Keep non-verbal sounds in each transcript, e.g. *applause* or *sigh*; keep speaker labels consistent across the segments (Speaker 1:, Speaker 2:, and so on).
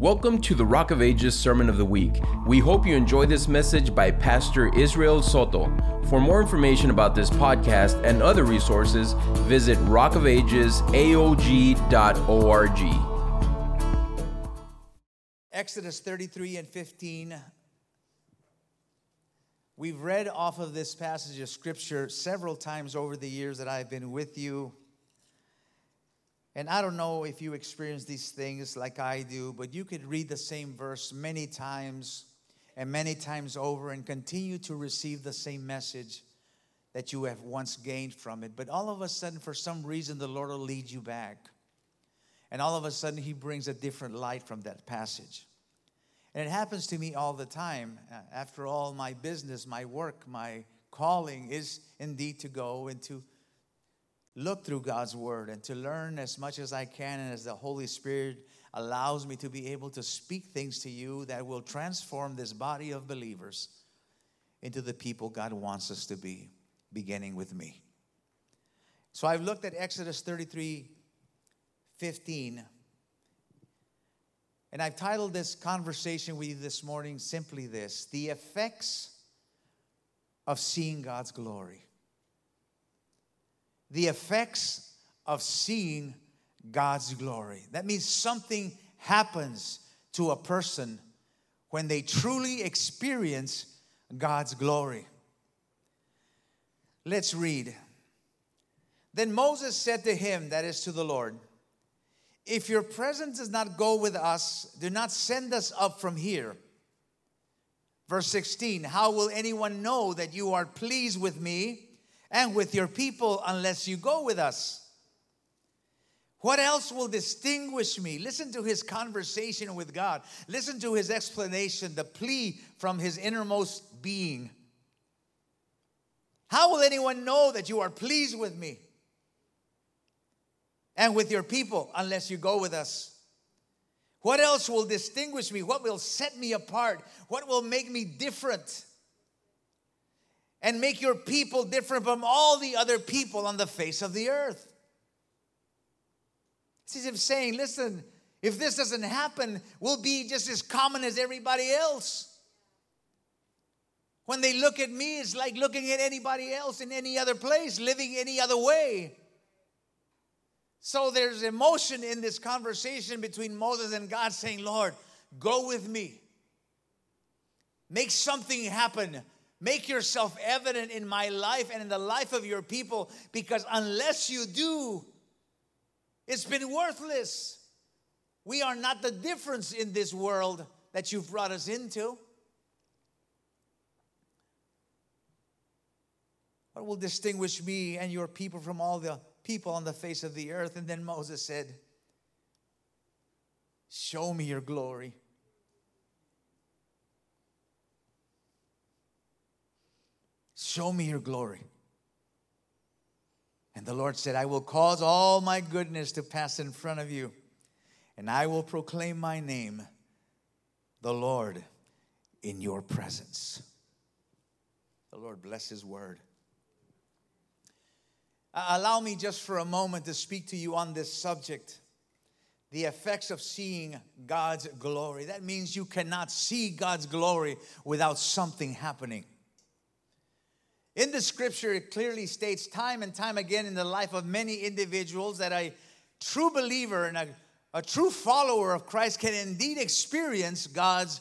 Speaker 1: Welcome to the Rock of Ages Sermon of the Week. We hope you enjoy this message by Pastor Israel Soto. For more information about this podcast and other resources, visit rockofagesaog.org.
Speaker 2: Exodus 33 and 15. We've read off of this passage of scripture several times over the years that I've been with you. And I don't know if you experience these things like I do, but you could read the same verse many times and many times over and continue to receive the same message that you have once gained from it. But all of a sudden, for some reason, the Lord will lead you back. And all of a sudden, He brings a different light from that passage. And it happens to me all the time. After all, my business, my work, my calling is indeed to go and to look through God's word and to learn as much as I can and as the Holy Spirit allows me to be able to speak things to you that will transform this body of believers into the people God wants us to be, beginning with me. So I've looked at Exodus 33 15. And I've titled this conversation with you this morning simply this The Effects of Seeing God's Glory the effects of seeing God's glory. That means something happens to a person when they truly experience God's glory. Let's read. Then Moses said to him, that is to the Lord, If your presence does not go with us, do not send us up from here. Verse 16, How will anyone know that you are pleased with me? And with your people unless you go with us. What else will distinguish me? Listen to his conversation with God. Listen to his explanation, the plea from his innermost being. How will anyone know that you are pleased with me and with your people unless you go with us? What else will distinguish me? What will set me apart? What will make me different? And make your people different from all the other people on the face of the earth. It's as if saying, listen, if this doesn't happen, we'll be just as common as everybody else. When they look at me, it's like looking at anybody else in any other place, living any other way. So there's emotion in this conversation between Moses and God saying, Lord, go with me. Make something happen. Make yourself evident in my life and in the life of your people because unless you do, it's been worthless. We are not the difference in this world that you've brought us into. What will distinguish me and your people from all the people on the face of the earth? And then Moses said, Show me your glory. Show me your glory. And the Lord said, I will cause all my goodness to pass in front of you, and I will proclaim my name, the Lord, in your presence. The Lord bless his word. Allow me just for a moment to speak to you on this subject the effects of seeing God's glory. That means you cannot see God's glory without something happening. In the scripture, it clearly states time and time again in the life of many individuals that a true believer and a, a true follower of Christ can indeed experience God's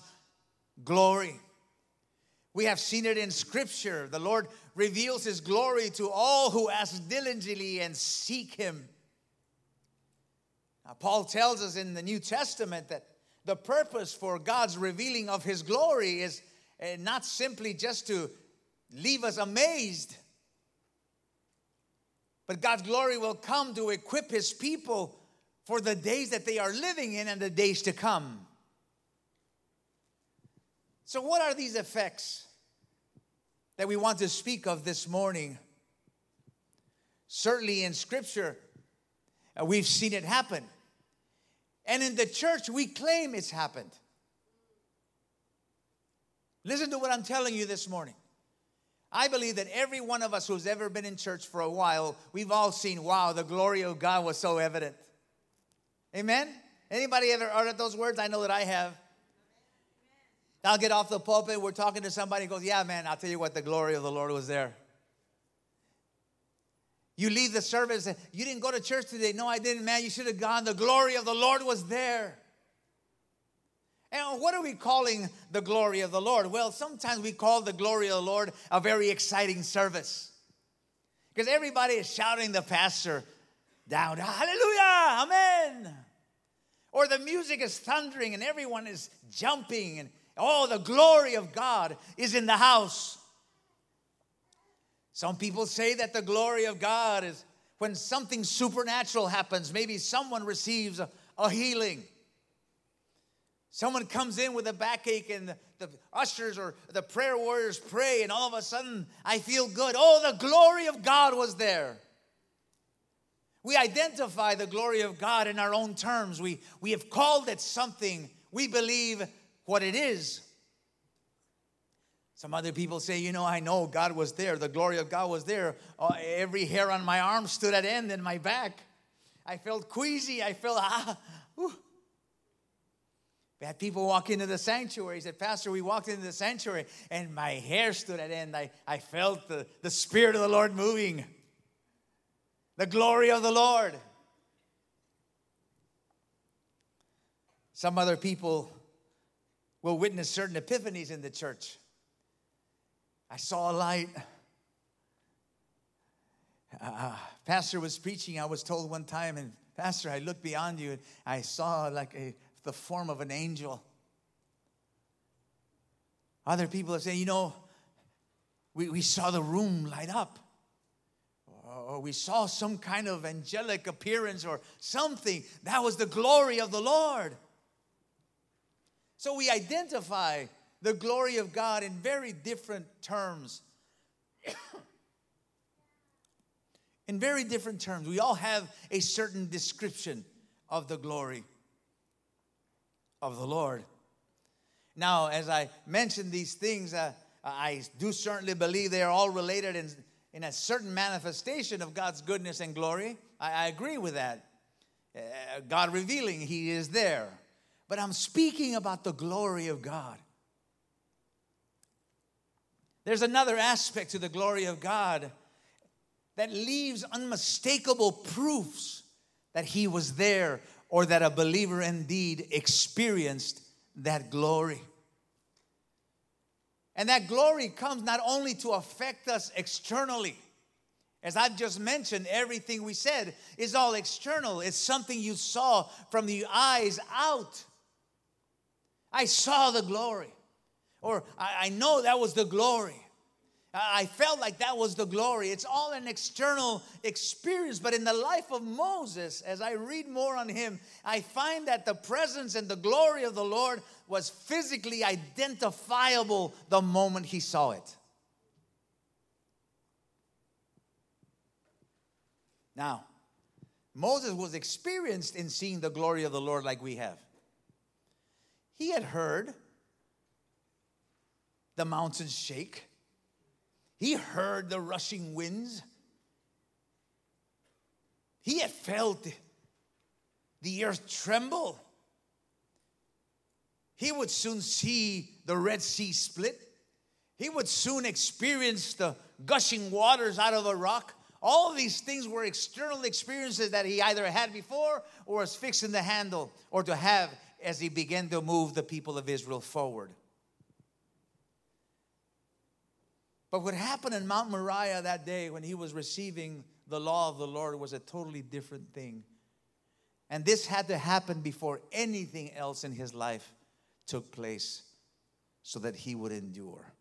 Speaker 2: glory. We have seen it in scripture. The Lord reveals his glory to all who ask diligently and seek him. Now, Paul tells us in the New Testament that the purpose for God's revealing of his glory is eh, not simply just to leave us amazed. But God's glory will come to equip His people for the days that they are living in and the days to come. So, what are these effects that we want to speak of this morning? Certainly in Scripture, uh, we've seen it happen. And in the church, we claim it's happened. Listen to what I'm telling you this morning. I believe that every one of us who's ever been in church for a while, we've all seen, wow, the glory of God was so evident. Amen? Anybody ever uttered those words? I know that I have. I'll get off the pulpit. We're talking to somebody. Goes, yeah, man. I'll tell you what. The glory of the Lord was there. You leave the service. You didn't go to church today. No, I didn't, man. You should have gone. The glory of the Lord was there. And what are we calling the glory of the Lord? Well, sometimes we call the glory of the Lord a very exciting service. Because everybody is shouting the pastor down, Hallelujah, Amen. Or the music is thundering and everyone is jumping, and oh, the glory of God is in the house. Some people say that the glory of God is when something supernatural happens. Maybe someone receives a, a healing Someone comes in with a backache and the, the, ushers or the prayer warriors pray, and all of a sudden I feel good. Oh, the glory of God was there. We identify the glory of God in our own terms. We, we have called it something. We believe what it is. Some other people say, you know, I know God was there. The glory of God was there. Oh, every hair on my arm stood at end in my back. I felt queasy. I felt, *laughs* ah. We had people walk into the sanctuary. He said, Pastor, we walked into the sanctuary and my hair stood at end. I, I felt the, the Spirit of the Lord moving, the glory of the Lord. Some other people will witness certain epiphanies in the church. I saw a light. Uh, Pastor was preaching. I was told one time, and Pastor, I looked beyond you and I saw like a the form of an angel. Other people are saying, you know, we, we saw the room light up. Or we saw some kind of angelic appearance or something. That was the glory of the Lord. So we identify the glory of God in very different terms. *coughs* in very different terms. We all have a certain description of the glory of the Lord. Now, as I mentioned these things, uh, I do certainly believe they are all related in, in a certain manifestation of God's goodness and glory. I, I agree with that. Uh, God revealing He is there. But I'm speaking about the glory of God. There's another aspect to the glory of God that leaves unmistakable proofs that He was there or that a believer indeed experienced that glory. And that glory comes not only to affect us externally, as I've just mentioned, everything we said is all external. It's something you saw from the eyes out. I saw the glory, or I, know that was the glory. I felt like that was the glory. It's all an external experience. But in the life of Moses, as I read more on him, I find that the presence and the glory of the Lord was physically identifiable the moment he saw it. Now, Moses was experienced in seeing the glory of the Lord like we have. He had heard the mountains shake. He heard the rushing winds. He had felt the earth tremble. He would soon see the Red Sea split. He would soon experience the gushing waters out of a rock. All these things were external experiences that he either had before or was fixing the handle or to have as he began to move the people of Israel forward. But what happened in Mount Moriah that day when he was receiving the law of the Lord was a totally different thing. And this had to happen before anything else in his life took place so that he would endure.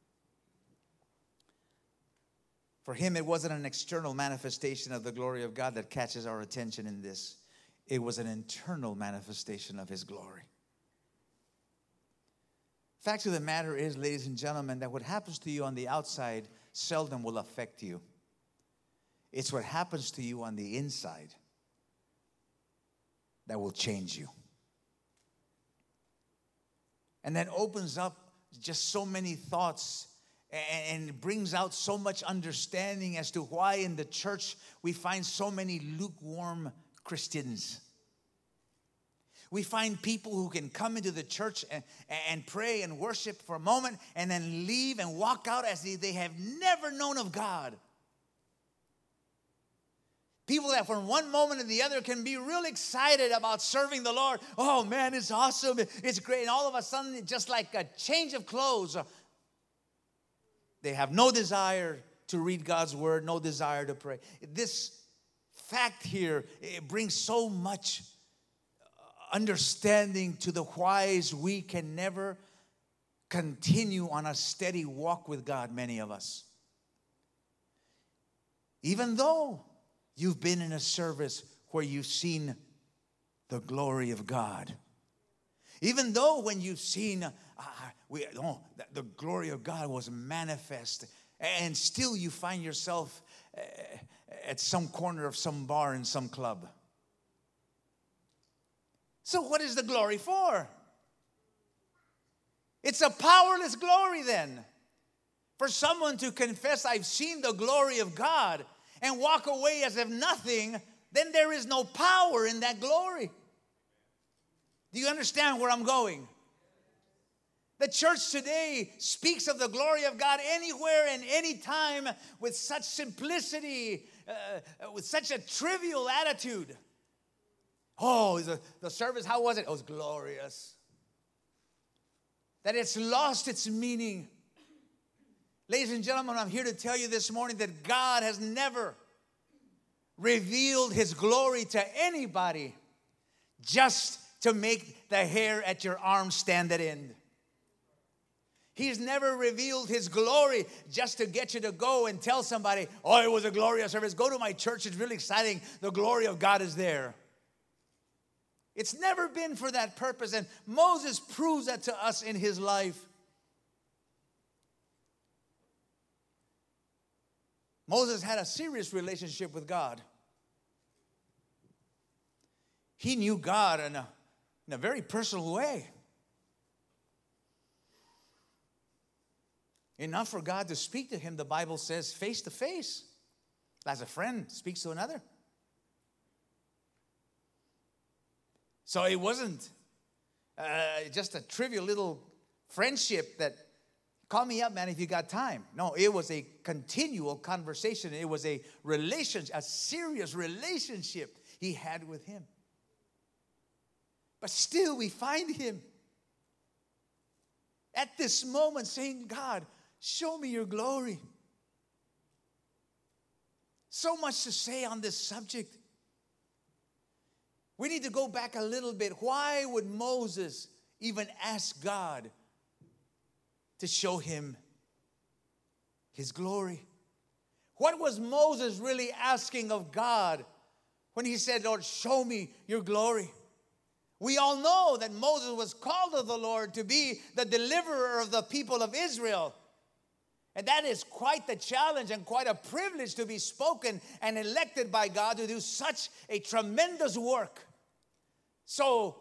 Speaker 2: For him, it wasn't an external manifestation of the glory of God that catches our attention in this, it was an internal manifestation of his glory. Fact of the matter is, ladies and gentlemen, that what happens to you on the outside seldom will affect you. It's what happens to you on the inside that will change you. And that opens up just so many thoughts and brings out so much understanding as to why in the church we find so many lukewarm Christians. We find people who can come into the church and, and pray and worship for a moment and then leave and walk out as if they have never known of God. People that from one moment to the other can be real excited about serving the Lord. Oh man, it's awesome. It's great. And all of a sudden, just like a change of clothes, they have no desire to read God's word, no desire to pray. This fact here it brings so much understanding to the whys we can never continue on a steady walk with God, many of us. Even though you've been in a service where you've seen the glory of God. Even though when you've seen, uh, we, oh, the glory of God was manifest, and still you find yourself uh, at some corner of some bar in some club. So, what is the glory for? It's a powerless glory, then. For someone to confess, I've seen the glory of God, and walk away as if nothing, then there is no power in that glory. Do you understand where I'm going? The church today speaks of the glory of God anywhere and anytime with such simplicity, uh, with such a trivial attitude. Oh, the, service, how was it? It was glorious. That it's lost its meaning. Ladies and gentlemen, I'm here to tell you this morning that God has never revealed his glory to anybody just to make the hair at your arm stand at end. He's never revealed his glory just to get you to go and tell somebody, oh, it was a glorious service. Go to my church, it's really exciting. The glory of God is there. It's never been for that purpose, and Moses proves that to us in his life. Moses had a serious relationship with God. He knew God in a, in a very personal way. Enough for God to speak to him, the Bible says, face to face, as a friend speaks to another. So it wasn't uh, just a trivial little friendship that Call me up, man, if you got time. No, it was a continual conversation. It was a relationship, a serious relationship he had with him. But still, we find him at this moment saying, God, show me your glory. So much to say on this subject. We need to go back a little bit. Why would Moses even ask God to show him his glory. What was Moses really asking of God when he said, Lord, show me your glory? We all know that Moses was called of the Lord to be the deliverer of the people of Israel. And that is quite the challenge and quite a privilege to be spoken and elected by God to do such a tremendous work. So,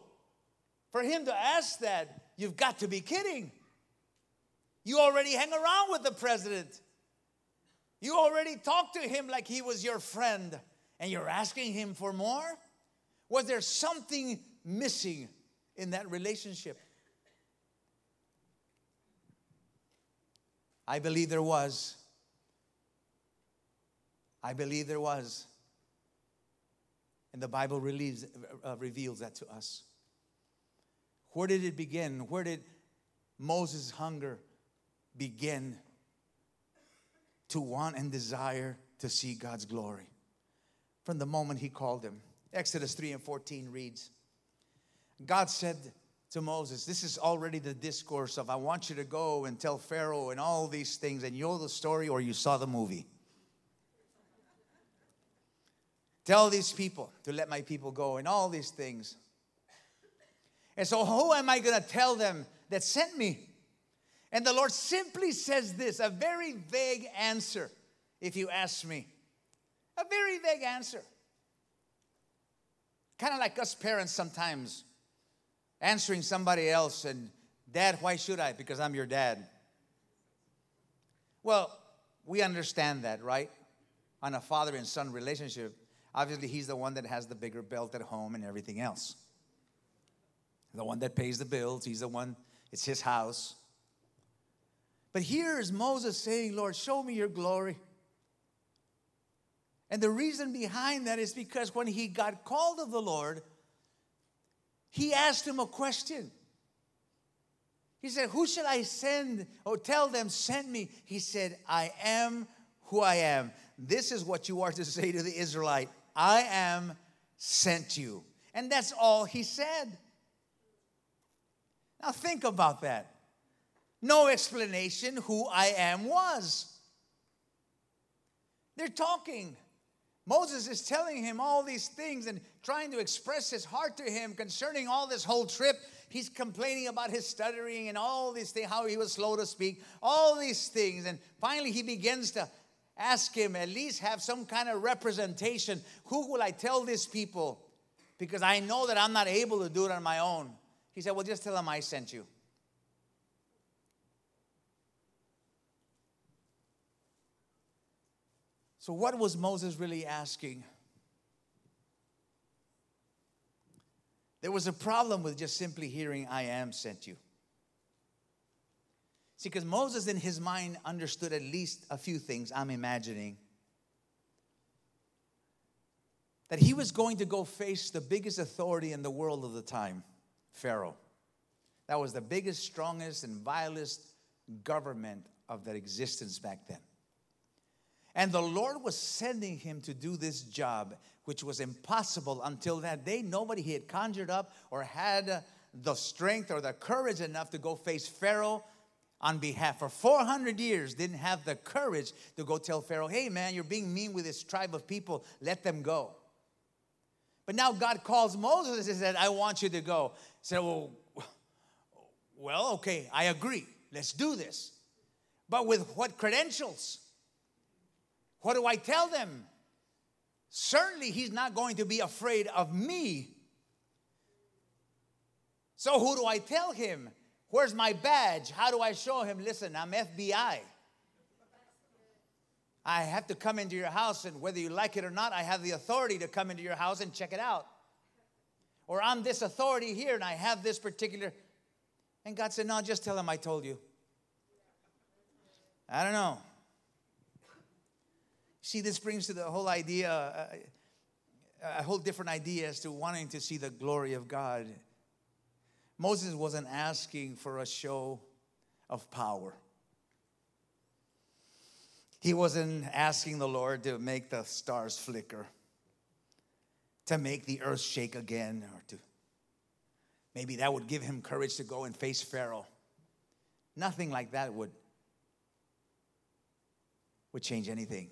Speaker 2: for him to ask that, you've got to be kidding. You already hang around with the president. You already talk to him like he was your friend, and you're asking him for more? Was there something missing in that relationship? I believe there was. I believe there was. And the Bible relieves, uh, reveals that to us. Where did it begin? Where did Moses' hunger begin to want and desire to see God's glory from the moment he called him. Exodus 3 and 14 reads God said to Moses, This is already the discourse of I want you to go and tell Pharaoh and all these things, and you know the story or you saw the movie. Tell these people to let my people go and all these things. And so, who am I going to tell them that sent me? And the Lord simply says this a very vague answer, if you ask me. A very vague answer. Kind of like us parents sometimes answering somebody else and, Dad, why should I? Because I'm your dad. Well, we understand that, right? On a father and son relationship, obviously he's the one that has the bigger belt at home and everything else. the one that pays the bills. He's the one, it's his house. But here is Moses saying, Lord, show me your glory. And the reason behind that is because when he got called of the Lord, he asked him a question. He said, Who shall I send or tell them, send me? He said, I am who I am. This is what you are to *laughs* say to the Israelite I am sent you. And that's all he said. Now think about that. No explanation who I am was. They're talking. Moses is telling him all these things and trying to express his heart to him concerning all this whole trip. He's complaining about his stuttering and all these things, how he was slow to speak, all these things. And finally, he begins to ask him, at least have some kind of representation. Who will I tell these people? Because I know that I'm not able to do it on my own. He said, Well, just tell them I sent you. So, what was Moses really asking? There was a problem with just simply hearing, I am sent you. See, because Moses in his mind understood at least a few things, I'm imagining. That he was going to go face the biggest authority in the world of the time, Pharaoh. That was the biggest, strongest, and vilest government of that existence back then. And the Lord was sending him to do this job, which was impossible until that day. Nobody he had conjured up or had the strength or the courage enough to go face Pharaoh on behalf for 400 years didn't have the courage to go tell Pharaoh, hey man, you're being mean with this tribe of people, let them go. But now God calls Moses and said, I want you to go. He said, well, well, okay, I agree. Let's do this. But with what credentials? What do I tell them? Certainly, he's not going to be afraid of me. So, who do I tell him? Where's my badge? How do I show him? Listen, I'm FBI. I have to come into your house, and whether you like it or not, I have the authority to come into your house and check it out. Or I'm this authority here, and I have this particular. And God said, No, just tell him I told you. I don't know. See, this brings to the whole idea, uh, a whole different idea as to wanting to see the glory of God Moses wasn't asking for a show of power. He wasn't asking the Lord to make the stars flicker, to make the earth shake again, or to maybe that would give him courage to go and face Pharaoh. Nothing like that would, would change anything.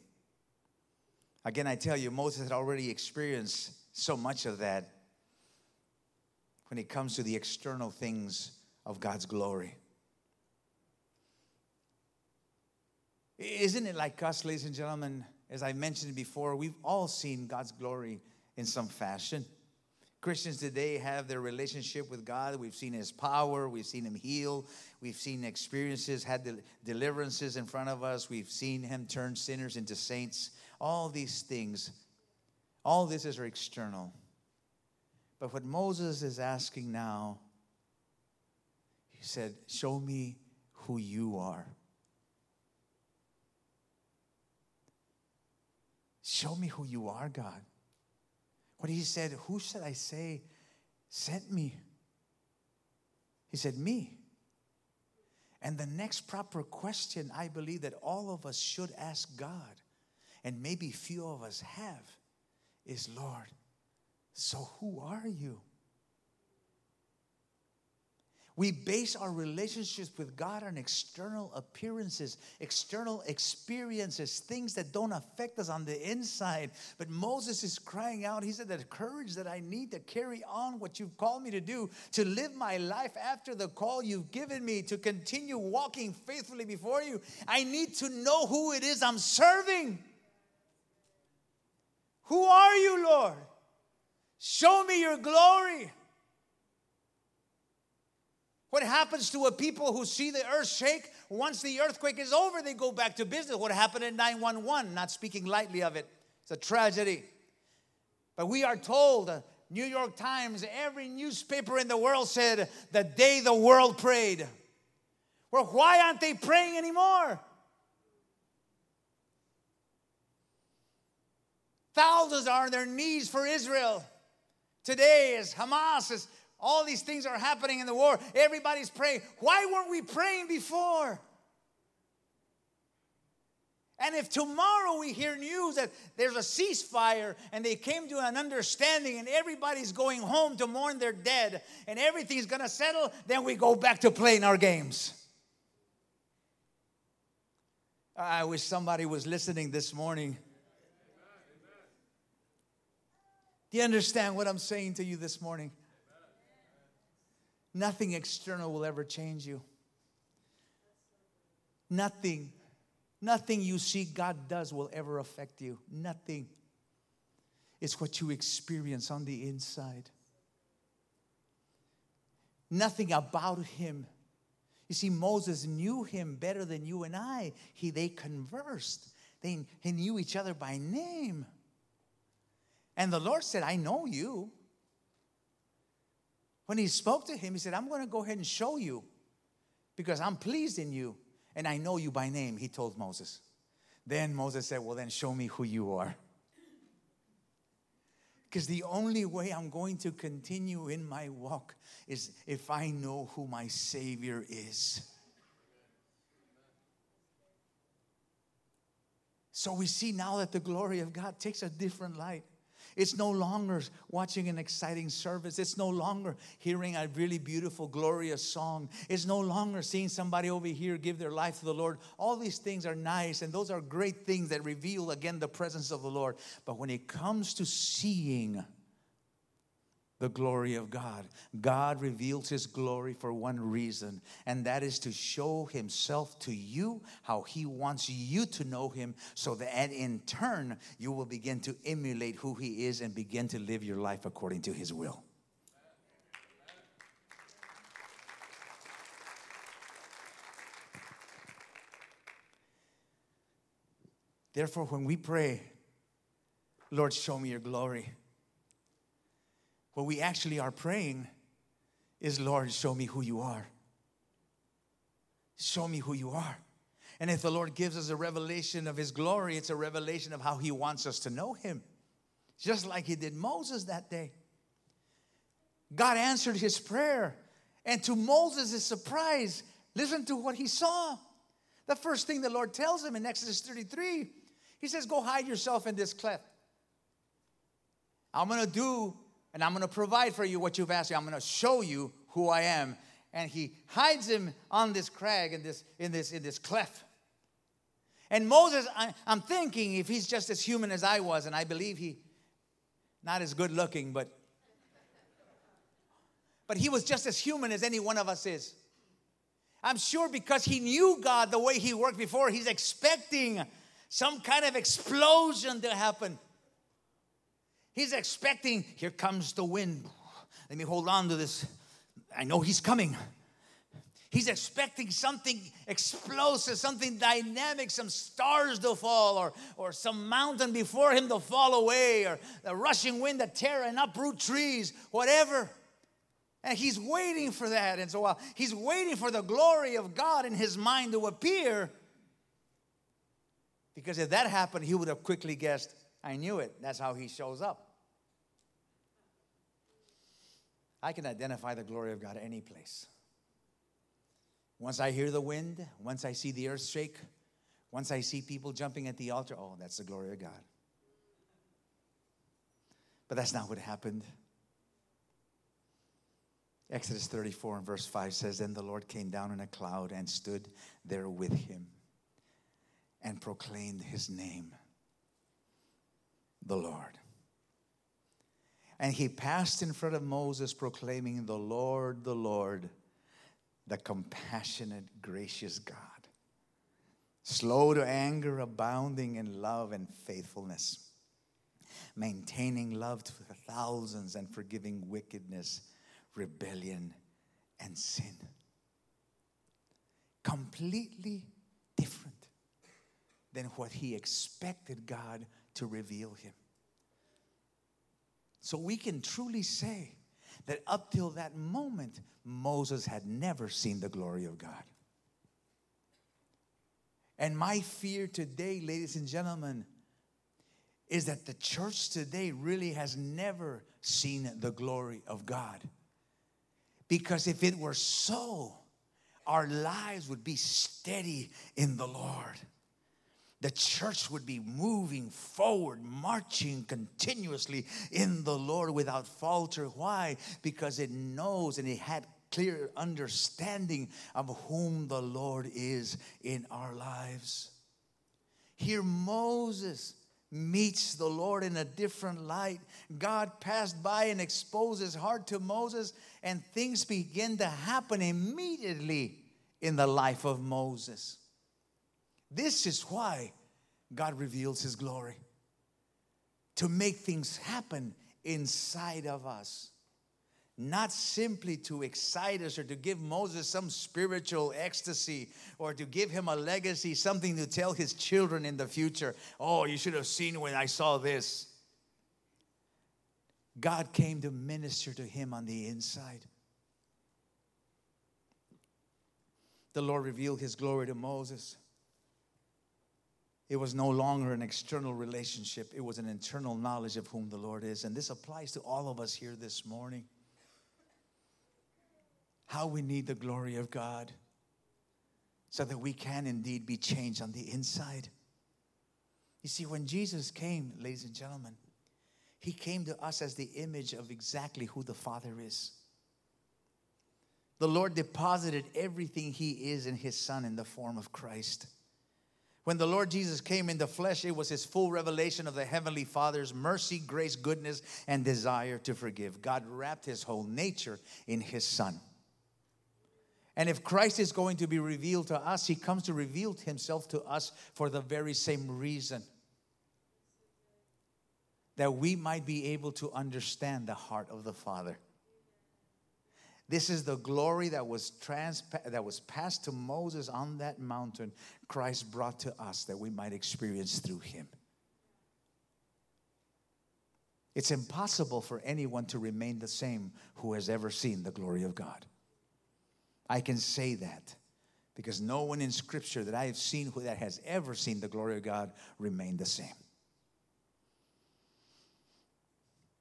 Speaker 2: Again, I tell you, Moses had already experienced so much of that when it comes to the external things of God's glory. Isn't it like us, ladies and gentlemen? As I mentioned before, we've all seen God's glory in some fashion. Christians today have their relationship with God. We've seen His power. We've seen Him heal. We've seen experiences, had the deliverances in front of us. We've seen Him turn sinners into saints. All these things, all this is external. But what Moses is asking now, he said, Show me who you are. Show me who you are, God. What he said, Who should I say sent me? He said, Me. And the next proper question I believe that all of us should ask God, and maybe few of us have, is Lord, so, who are you? We base our relationships with God on external appearances, external experiences, things that don't affect us on the inside. But Moses is crying out. He said, The courage that I need to carry on what you've called me to do, to live my life after the call you've given me, to continue walking faithfully before you, I need to know who it is I'm serving. Who are you, Lord? Show me your glory. What happens to a people who see the earth shake? Once the earthquake is over, they go back to business. What happened in 911? Not speaking lightly of it, it's a tragedy. But we are told, uh, New York Times, every newspaper in the world said the day the world prayed. Well, why aren't they praying anymore? Thousands are on their knees for Israel. Today, as Hamas, as all these things are happening in the war, everybody's praying. Why weren't we praying before? And if tomorrow we hear news that there's a ceasefire and they came to an understanding and everybody's going home to mourn their dead and everything's gonna settle, then we go back to playing our games. I wish somebody was listening this morning. Do you understand what I'm saying to you this morning? Nothing external will ever change you. Nothing. Nothing you see God does will ever affect you. Nothing. It's what you experience on the inside. Nothing about him. You see, Moses knew him better than you and I. He, they conversed, they, they knew each other by name. And the Lord said, I know you. When he spoke to him, he said, I'm going to go ahead and show you because I'm pleased in you and I know you by name, he told Moses. Then Moses said, Well, then show me who you are. Because the only way I'm going to continue in my walk is if I know who my Savior is. So we see now that the glory of God takes a different light. It's no longer watching an exciting service. It's no longer hearing a really beautiful, glorious song. It's no longer seeing somebody over here give their life to the Lord. All these things are nice, and those are great things that reveal again the presence of the Lord. But when it comes to seeing, the glory of God. God reveals His glory for one reason, and that is to show Himself to you how He wants you to know Him, so that in turn you will begin to emulate who He is and begin to live your life according to His will. Therefore, when we pray, Lord, show me your glory what we actually are praying is, Lord, show me who you are. Show me who you are. And if the Lord gives us a revelation of his glory, it's a revelation of how he wants us to know him, just like he did Moses that day. God answered his prayer. And to Moses' surprise, listen to what he saw. The first thing the Lord tells him in Exodus 33, he says, Go hide yourself in this cleft. I'm gonna do and I'm going to provide for you what you've asked me. I'm going to show you who I am. And he hides him on this crag in this in this in this cleft. And Moses, I, I'm thinking if he's just as human as I was, and I believe he, not as good looking, but but he was just as human as any one of us is. I'm sure because he knew God the way he worked before, he's expecting some kind of explosion to happen. He's expecting, here comes the wind. Let me hold on to this. I know he's coming. He's expecting something explosive, something dynamic, some stars to fall, or, or some mountain before him to fall away, or the rushing wind to tear and uproot trees, whatever. And he's waiting for that. And so while he's waiting for the glory of God in his mind to appear, because if that happened, he would have quickly guessed, I knew it. That's how he shows up. I can identify the glory of God any place. Once I hear the wind, once I see the earth shake, once I see people jumping at the altar, oh, that's the glory of God. But that's not what happened. Exodus 34 and verse 5 says, Then the Lord came down in a cloud and stood there with him and proclaimed his name, the Lord. And he passed in front of Moses, proclaiming, The Lord, the Lord, the compassionate, gracious God, slow to anger, abounding in love and faithfulness, maintaining love to thousands, and forgiving wickedness, rebellion, and sin. Completely different than what he expected God to reveal him. So we can truly say that up till that moment, Moses had never seen the glory of God. And my fear today, ladies and gentlemen, is that the church today really has never seen the glory of God. Because if it were so, our lives would be steady in the Lord. The church would be moving forward, marching continuously in the Lord without falter. Why? Because it knows and it had clear understanding of whom the Lord is in our lives. Here, Moses meets the Lord in a different light. God passed by and exposed his heart to Moses, and things begin to happen immediately in the life of Moses. This is why God reveals his glory to make things happen inside of us not simply to excite us or to give Moses some spiritual ecstasy or to give him a legacy, something to tell his children in the future. Oh, you should have seen when I saw this. God came to minister to him on the inside. The Lord revealed his glory to Moses. It was no longer an external relationship, it was an internal knowledge of whom the Lord is. And this applies to all of us here this morning how we need the glory of God so that we can indeed be changed on the inside. You see, when Jesus came, ladies and gentlemen, he came to us as the image of exactly who the Father is. The Lord deposited everything he is in his Son in the form of Christ. When the Lord Jesus came in the flesh, it was his full revelation of the Heavenly Father's mercy, grace, goodness, and desire to forgive. God wrapped his whole nature in his Son. And if Christ is going to be revealed to us, he comes to reveal himself to us for the very same reason that we might be able to understand the heart of the Father. This is the glory that was trans- that was passed to Moses on that mountain. Christ brought to us that we might experience through him. It's impossible for anyone to remain the same who has ever seen the glory of God. I can say that because no one in Scripture that I have seen who that has ever seen the glory of God remained the same.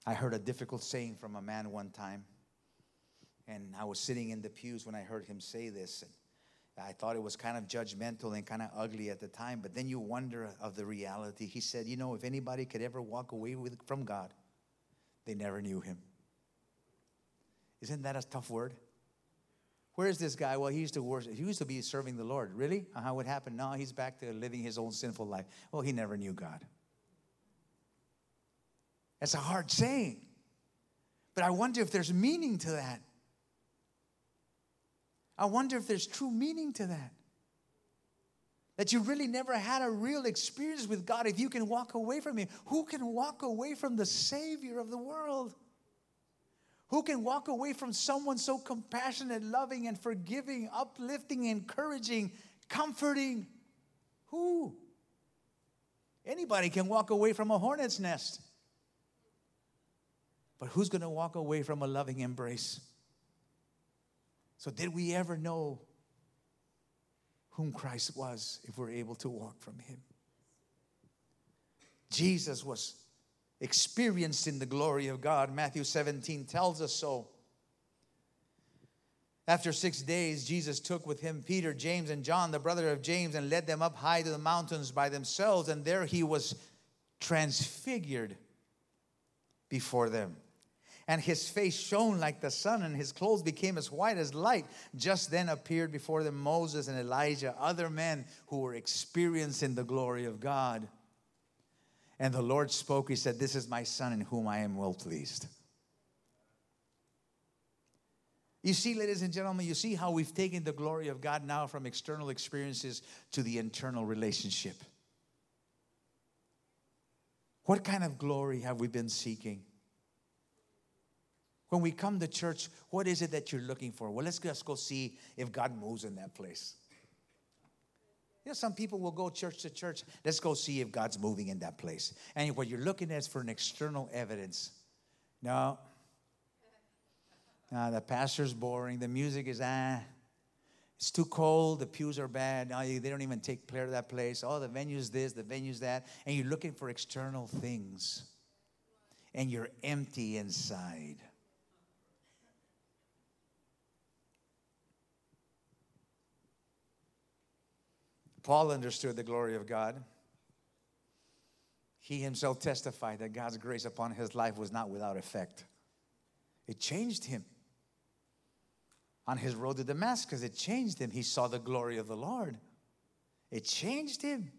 Speaker 2: I heard a difficult saying from a man one time, and I was sitting in the pews when I heard him say this. And I thought it was kind of judgmental and kind of ugly at the time, but then you wonder of the reality. He said, You know, if anybody could ever walk away with, from God, they never knew him. Isn't that a tough word? Where's this guy? Well, he used to worship. He used to be serving the Lord. Really? Uh-huh, what happened? No, he's back to living his own sinful life. Well, he never knew God. That's a hard saying. But I wonder if there's meaning to that. I wonder if there's true meaning to that. That you really never had a real experience with God if you can walk away from Him. Who can walk away from the Savior of the world? Who can walk away from someone so compassionate, loving, and forgiving, uplifting, encouraging, comforting? Who? Anybody can walk away from a hornet's nest. But who's going to walk away from a loving embrace? So, did we ever know whom Christ was if we're able to walk from Him? Jesus was experienced in the glory of God. Matthew 17 tells us so. After six days, Jesus took with him Peter, James, and John, the brother of James, and led them up high to the mountains by themselves. And there he was transfigured before them. And his face shone like the sun, and his clothes became as white as light. Just then appeared before them Moses and Elijah, other men who were experiencing the glory of God. And the Lord spoke, He said, This is my son in whom I am well pleased. You see, ladies and gentlemen, you see how we've taken the glory of God now from external experiences to the internal relationship. What kind of glory have we been seeking? When we come to church, what is it that you're looking for? Well, let's just go see if God moves in that place. You know, some people will go church to church. Let's go see if God's moving in that place. And what you're looking at is for an external evidence, No. *laughs* No, the pastor's boring. The music is ah. It's too cold. The pews are bad. No, they don't even take care of that place. Oh, the venue's this, the venue's that. And you're looking for external things. And you're empty inside. Paul understood the glory of God. He himself testified that God's grace upon his life was not without effect. It changed him. On his road to Damascus, it changed him. He saw the glory of the Lord. It changed him.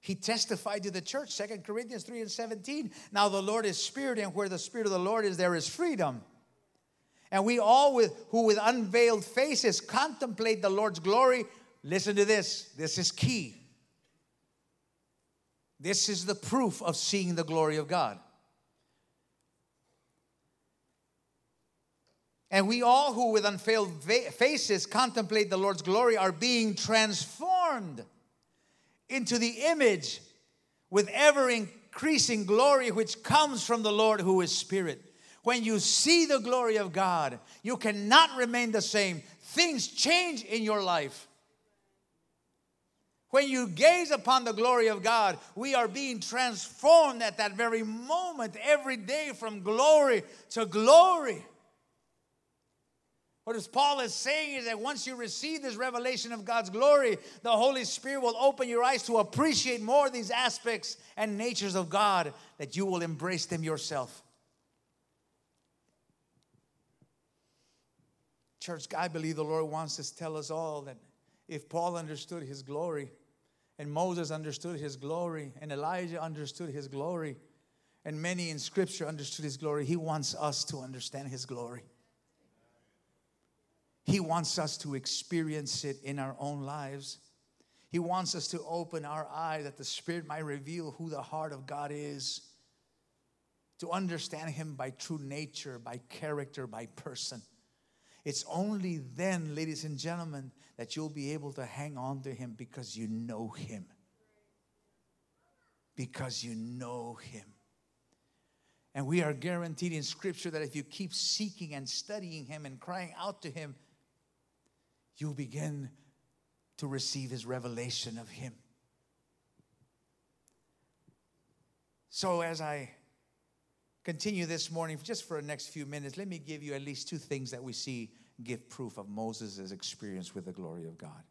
Speaker 2: He testified to the church, Second Corinthians 3 and 17. Now the Lord is spirit, and where the spirit of the Lord is, there is freedom. And we all with who with unveiled faces contemplate the Lord's glory. Listen to this. This is key. This is the proof of seeing the glory of God. And we all who with unveiled faces contemplate the Lord's glory are being transformed into the image with ever increasing glory which comes from the Lord who is spirit. When you see the glory of God, you cannot remain the same. Things change in your life. When you gaze upon the glory of God, we are being transformed at that very moment, every day, from glory to glory. What Paul is saying is that once you receive this revelation of God's glory, the Holy Spirit will open your eyes to appreciate more these aspects and natures of God, that you will embrace them yourself. Church, I believe the Lord wants to tell us all that if Paul understood his glory, and Moses understood his glory, and Elijah understood his glory, and many in Scripture understood his glory, he wants us to understand his glory. He wants us to experience it in our own lives. He wants us to open our eyes that the Spirit might reveal who the heart of God is, to understand Him by true nature, by character, by person. It's only then, ladies and gentlemen, that you'll be able to hang on to Him because you know Him. Because you know Him. And we are guaranteed in Scripture that if you keep seeking and studying Him and crying out to Him, you'll begin to receive his revelation of him. So, as I continue this morning, just for the next few minutes, let me give you at least two things that we see give proof of Moses' experience with the glory of God.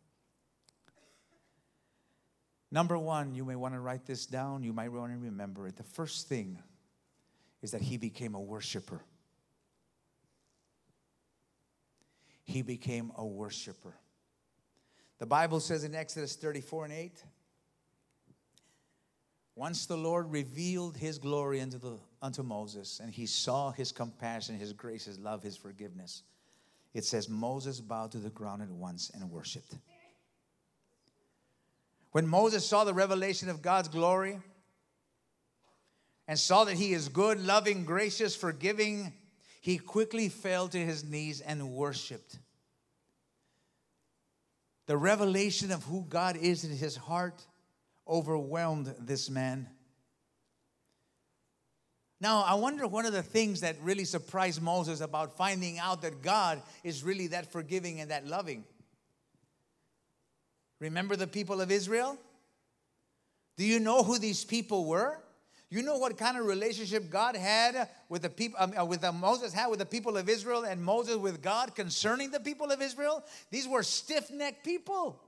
Speaker 2: Number one, you may want to write this down, you might want to remember it. The first thing is that he became a worshiper. he became a worshiper. The Bible says in Exodus 34 and 8, once the Lord revealed his glory unto, the, unto Moses, and he saw his compassion, his grace, his love, his forgiveness, it says Moses bowed to the ground at once and worshiped. When Moses saw the revelation of God's glory and saw that he is good, loving, gracious, forgiving, he quickly fell to his knees and worshiped. The revelation of who God is in his heart overwhelmed this man. Now, I wonder one of the things that really surprised Moses about finding out that God is really that forgiving and that loving. Remember the people of Israel? Do you know who these people were? You know what kind of relationship God had with the people, um, uh, with uh, Moses had with the people of Israel, and Moses with God concerning the people of Israel. These were stiff-necked people,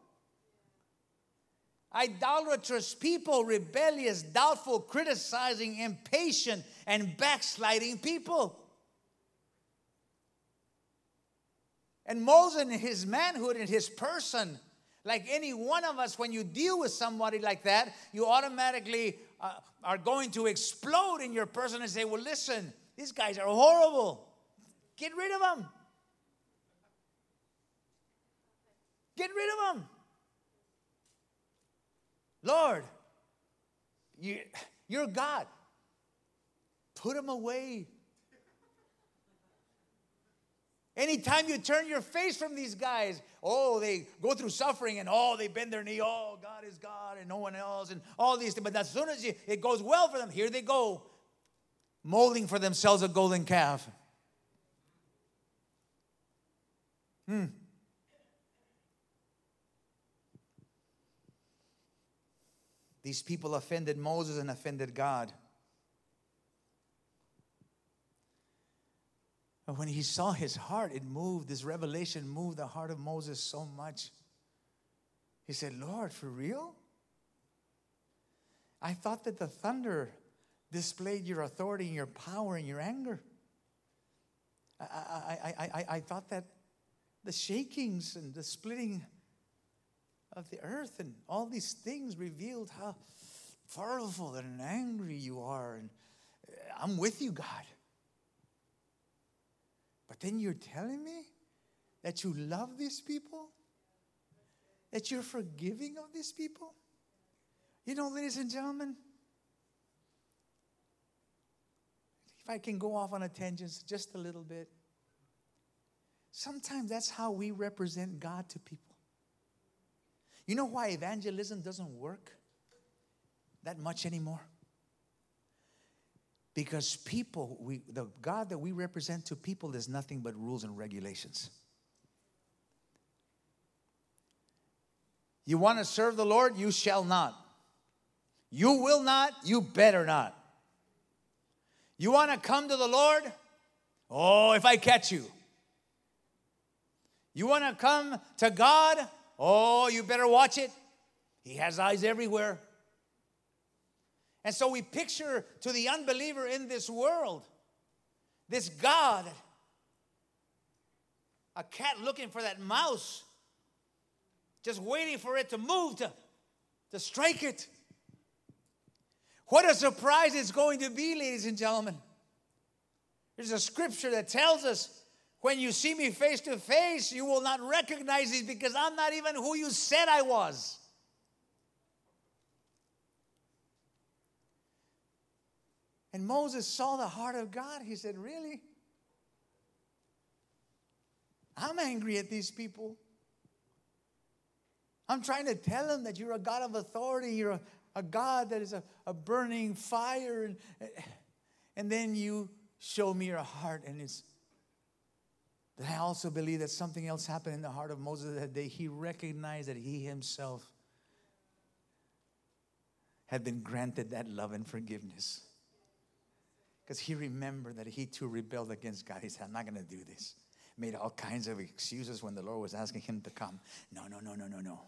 Speaker 2: idolatrous people, rebellious, doubtful, criticizing, impatient, and backsliding people. And Moses, in his manhood, in his person, like any one of us, when you deal with somebody like that, you automatically uh, are going to explode in your person and say, Well, listen, these guys are horrible. Get rid of them. Get rid of them. Lord, you, you're God. Put them away. Anytime you turn your face from these guys, oh, they go through suffering and oh, they bend their knee, oh, God is God and no one else and all these things. But as soon as you, it goes well for them, here they go, molding for themselves a golden calf. Hmm. These people offended Moses and offended God. But when he saw his heart, it moved, this revelation moved the heart of Moses so much. He said, Lord, for real? I thought that the thunder displayed your authority and your power and your anger. I, I, I, I, I thought that the shakings and the splitting of the earth and all these things revealed how powerful and angry you are. And uh, I'm with you, God. But then you're telling me that you love these people? That you're forgiving of these people? You know, ladies and gentlemen, if I can go off on a tangent just a little bit, sometimes that's how we represent God to people. You know why evangelism doesn't work that much anymore? Because people, we, the God that we represent to people is nothing but rules and regulations. You want to serve the Lord? You shall not. You will not, you better not. You want to come to the Lord? Oh, if I catch you. You want to come to God? Oh, you better watch it. He has eyes everywhere. And so we picture to the unbeliever in this world this God, a cat looking for that mouse, just waiting for it to move to, to strike it. What a surprise it's going to be, ladies and gentlemen. There's a scripture that tells us when you see me face to face, you will not recognize me because I'm not even who you said I was. And Moses saw the heart of God. He said, Really? I'm angry at these people. I'm trying to tell them that you're a God of authority. You're a, a God that is a, a burning fire. And, and then you show me your heart, and it's but I also believe that something else happened in the heart of Moses that day. He recognized that he himself had been granted that love and forgiveness. Because he remembered that he too rebelled against God. He said, I'm not going to do this. Made all kinds of excuses when the Lord was asking him to come. No, no, no, no, no, no.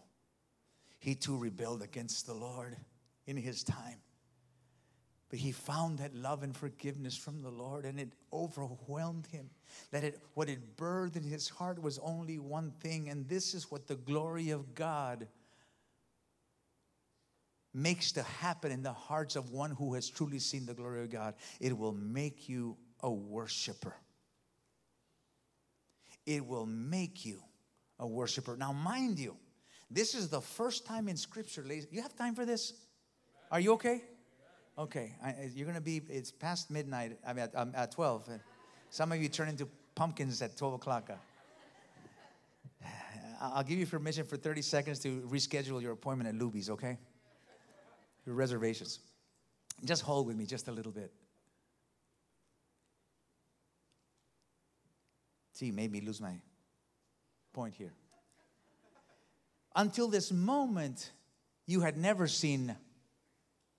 Speaker 2: He too rebelled against the Lord in his time. But he found that love and forgiveness from the Lord, and it overwhelmed him. That it, what it birthed in his heart was only one thing, and this is what the glory of God makes to happen in the hearts of one who has truly seen the glory of God. It will make you a worshiper. It will make you a worshiper. Now, mind you, this is the first time in Scripture, ladies. You have time for this? Are you okay? Okay, I, you're to be, it's past midnight, I mean, at, um, at 12. Some of you turn into pumpkins at 12 o'clock. *sighs* I'll give you permission for 30 seconds to reschedule your appointment at Luby's, okay? Your reservations. Just hold with me just a little bit. See, made me lose my point here. Until this moment, you had never seen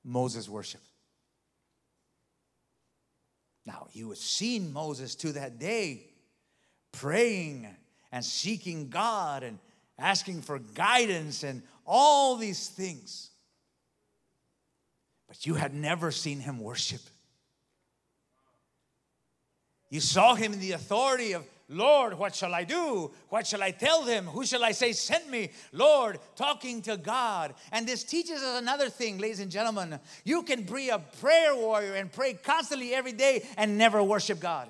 Speaker 2: Moses worship. Now, you have seen Moses to that day praying and seeking God and asking for guidance and all these things. But you had never seen him worship. You saw him in the authority of Lord, what shall I do? What shall I tell them? Who shall I say sent me? Lord, talking to God. And this teaches us another thing, ladies and gentlemen. You can be a prayer warrior and pray constantly every day and never worship God.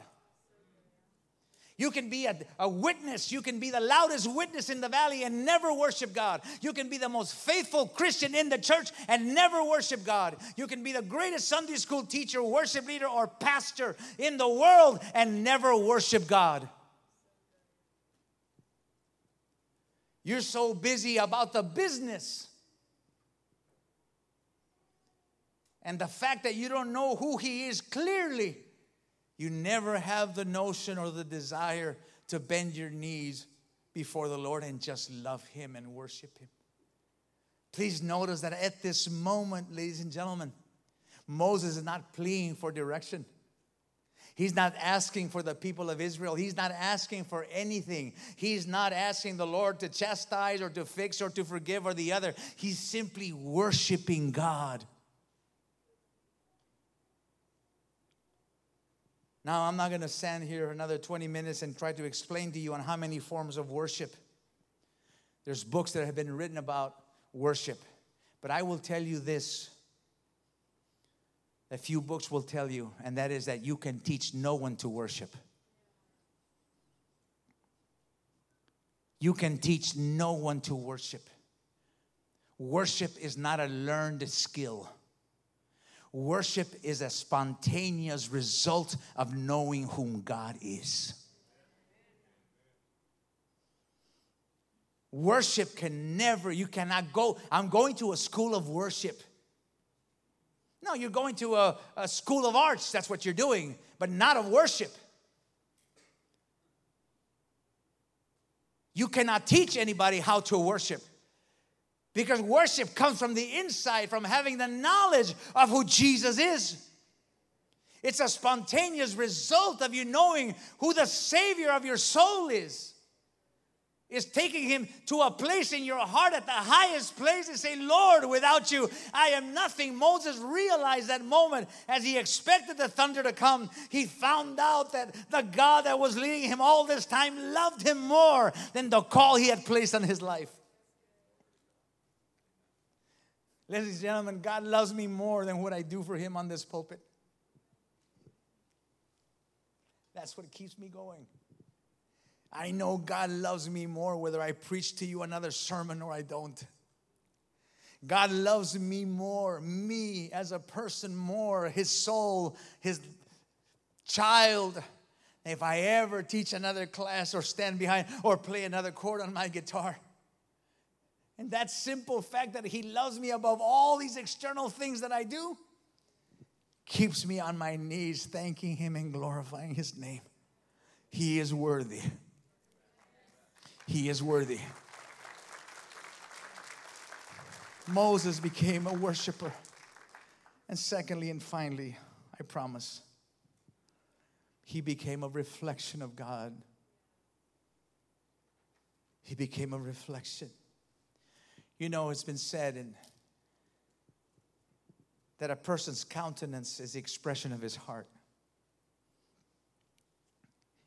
Speaker 2: You can be a, a, witness. You can be the loudest witness in the valley and never worship God. You can be the most faithful Christian in the church and never worship God. You can be the greatest Sunday school teacher, worship leader, or pastor in the world and never worship God. You're so busy about the business and the fact that you don't know who He is clearly, you never have the notion or the desire to bend your knees before the Lord and just love Him and worship Him. Please notice that at this moment, ladies and gentlemen, Moses is not pleading for direction. He's not asking for the people of Israel. He's not asking for anything. He's not asking the Lord to chastise or to fix or to forgive or the other. He's simply worshiping God. Now, I'm not going to stand here another 20 minutes and try to explain to you on how many forms of worship. There's books that have been written about worship. But I will tell you this a few books will tell you, and that is that you can teach no one to worship. You can teach no one to worship. Worship is not a learned skill. Worship is a spontaneous result of knowing whom God is. Worship can never, you cannot go. I'm going to a school of worship. No, you're going to a, a school of arts, that's what you're doing, but not of worship. You cannot teach anybody how to worship because worship comes from the inside, from having the knowledge of who Jesus is. It's a spontaneous result of you knowing who the Savior of your soul is is taking him to a place in your heart at the highest place and say, Lord, without you, I am nothing. Moses realized that moment as he expected the thunder to come. He found out that the God that was leading him all this time loved him more than the call he had placed on his life. Ladies and gentlemen, God loves me more than what I do for him on this pulpit. That's what keeps me going. I know God loves me more whether I preach to you another sermon or I don't. God loves me more, me as a person more, his soul, his child. If I ever teach another class or stand behind or play another chord on my guitar. And that simple fact that he loves me above all these external things that I do keeps me on my knees thanking him and glorifying his name. He is worthy. He is worthy. Moses became a worshiper. And secondly and finally, I promise, he became a reflection of God. He became a reflection. You know, it's been said in, that a person's countenance is the expression of his heart.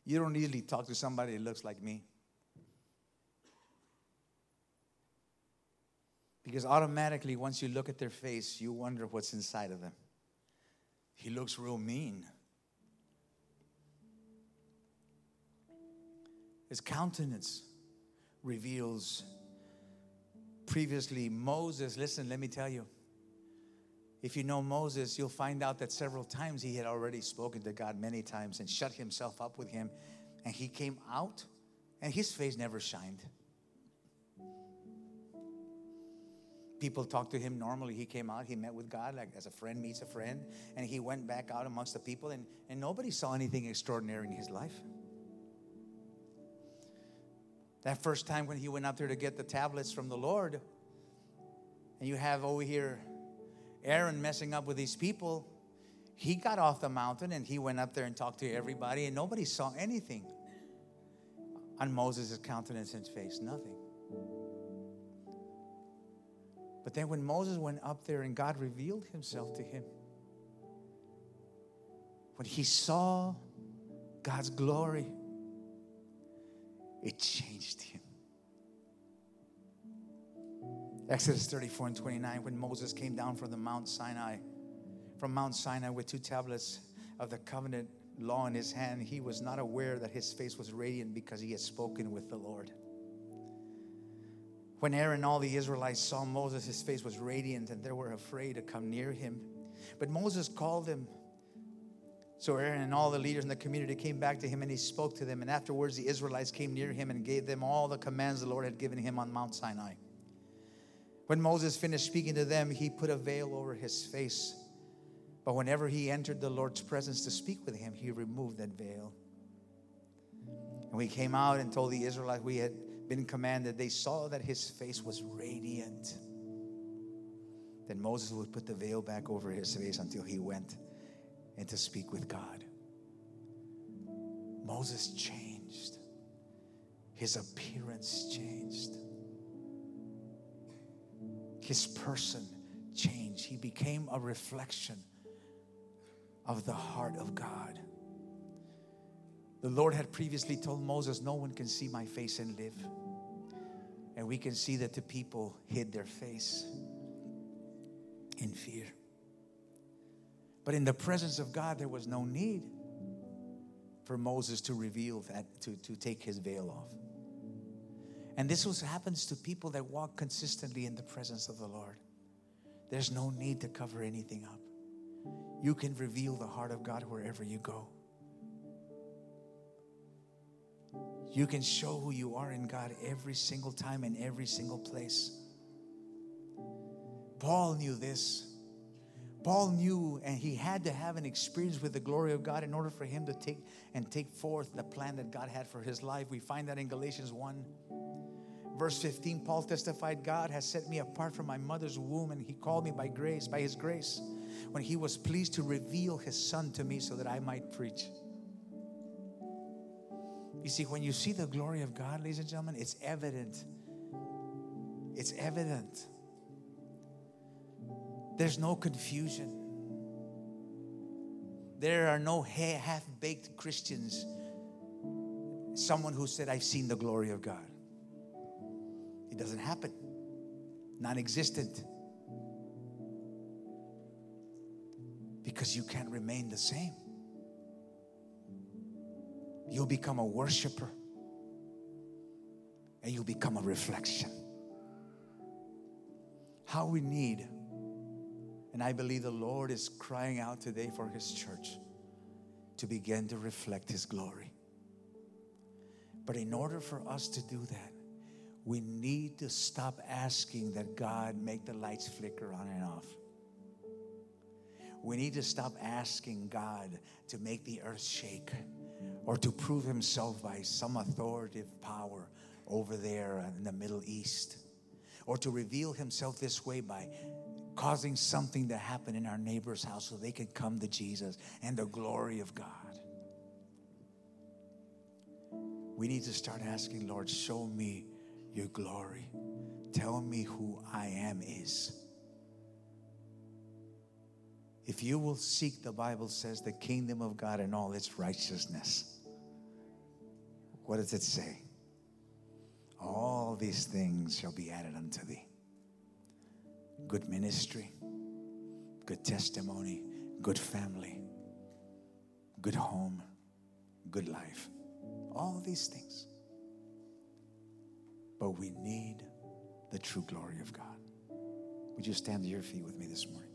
Speaker 2: You don't easily talk to somebody that looks like me. Because automatically, once you look at their face, you wonder what's inside of them. He looks real mean. His countenance reveals previously Moses. Listen, let me tell you. If you know Moses, you'll find out that several times he had already spoken to God many times and shut himself up with him. And he came out and his face never shined. People talked to him normally. He came out, he met with God like as a friend meets a friend, and he went back out amongst the people, and, and nobody saw anything extraordinary in his life. That first time when he went up there to get the tablets from the Lord, and you have over here Aaron messing up with these people, he got off the mountain and he went up there and talked to everybody, and nobody saw anything on Moses' countenance and face. Nothing. But then when Moses went up there and God revealed himself to him, when he saw God's glory, it changed him. Exodus 34 and 29, when Moses came down from the Mount Sinai, from Mount Sinai with two tablets of the covenant law in his hand, he was not aware that his face was radiant because he had spoken with the Lord. When Aaron and all the Israelites saw Moses, his face was radiant and they were afraid to come near him. But Moses called them. So Aaron and all the leaders in the community came back to him and he spoke to them. And afterwards, the Israelites came near him and gave them all the commands the Lord had given him on Mount Sinai. When Moses finished speaking to them, he put a veil over his face But whenever he entered the Lord's presence to speak with him, he removed that veil. And we came out and told the Israelites we had been commanded, they saw that his face was radiant. Then Moses would put the veil back over his face until he went and to speak with God. Moses changed, his appearance changed, his person changed. He became a reflection of the heart of God. The Lord had previously told Moses, No one can see my face and live. And we can see that the people hid their face in fear. But in the presence of God, there was no need for Moses to reveal that, to, to take his veil off. And this was happens to people that walk consistently in the presence of the Lord. There's no need to cover anything up. You can reveal the heart of God wherever you go. You can show who you are in God every single time and every single place. Paul knew this. Paul knew and he had to have an experience with the glory of God in order for him to take and take forth the plan that God had for his life. We find that in Galatians 1 verse 15 Paul testified God has set me apart from my mother's womb and he called me by grace by his grace when he was pleased to reveal his son to me so that I might preach. You see, when you see the glory of God, ladies and gentlemen, it's evident. It's evident. There's no confusion. There are no half baked Christians. Someone who said, I've seen the glory of God. It doesn't happen, non existent. Because you can't remain the same you'll become a worshiper and you'll become a reflection. How we need, and I believe the Lord is crying out today for His church to begin to reflect His glory. But in order for us to do that, we need to stop asking that God make the lights flicker on and off. We need to stop asking God to make the earth shake or to prove himself by some authoritative power over there in the Middle East, or to reveal himself this way by causing something to happen in our neighbor's house so they can come to Jesus and the glory of God. We need to start asking, Lord, show me your glory. Tell me who I am is. If you will seek, the Bible says, the kingdom of God and all its righteousness what does it say? All these things shall be added unto thee. Good ministry, good testimony, good family, good home, good life. All these things. But we need the true glory of God. Would you stand to your feet with me this morning?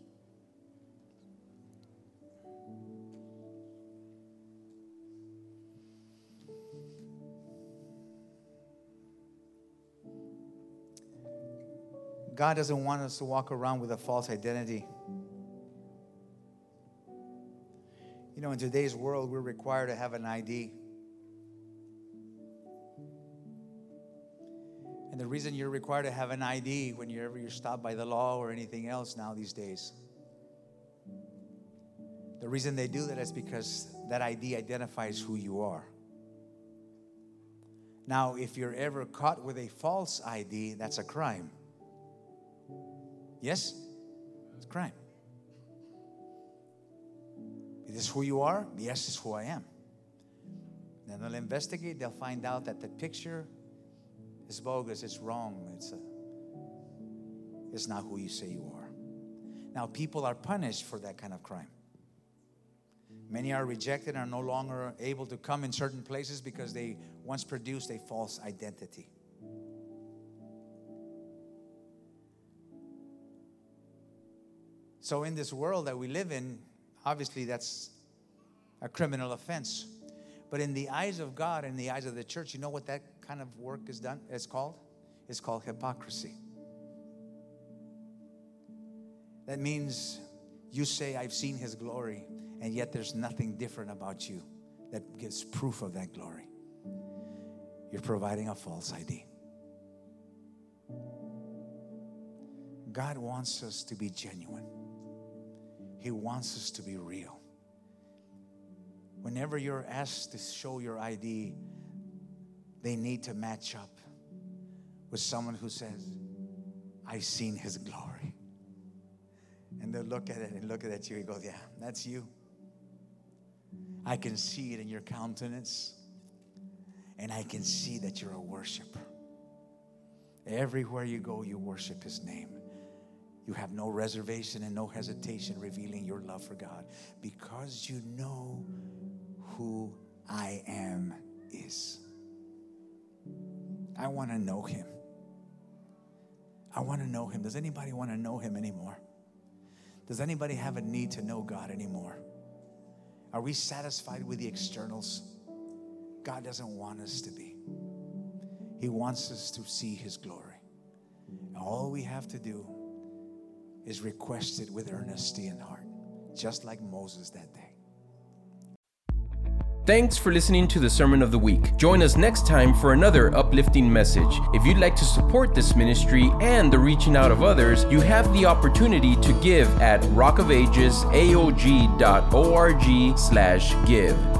Speaker 2: God doesn't want us to walk around with a false identity. You know, in today's world, we're required to have an ID. And the reason you're required to have an ID whenever you're stopped by the law or anything else now these days, the reason they do that is because that ID identifies who you are. Now, if you're ever caught with a false ID, that's a crime. Yes? It's crime. Is this who you are? Yes, it's who I am. Then they'll investigate, they'll find out that the picture is bogus, it's wrong, it's, a, it's not who you say you are. Now, people are punished for that kind of crime. Many are rejected and are no longer able to come in certain places because they once produced a false identity. So, in this world that we live in, obviously that's a criminal offense. But in the eyes of God, in the eyes of the church, you know what that kind of work is done? It's called? It's called hypocrisy. That means You say, I've seen his glory, and yet there's nothing different about you that gives proof of that glory. You're providing a false ID. God wants us to be genuine. He wants us to be real. Whenever you're asked to show your ID, they need to match up with someone who says, I've seen his glory. And they'll look at it and look at you and go, Yeah, that's you. I can see it in your countenance, and I can see that you're a worshiper. Everywhere you go, you worship his name. You have no reservation and no hesitation revealing your love for God because you know who I am is. I want to know him. I want to know him. Does anybody want to know him anymore? Does anybody have a need to know God anymore? Are we satisfied with the externals? God doesn't want us to be. He wants us to see his glory. And all we have to do is request it with earnesty in heart, just like Moses that day.
Speaker 1: Thanks for listening to the Sermon of the Week. Join us next time for another uplifting message. If you'd like to support this ministry and the reaching out of others, you have the opportunity to give at rockofagesaog.org slash give.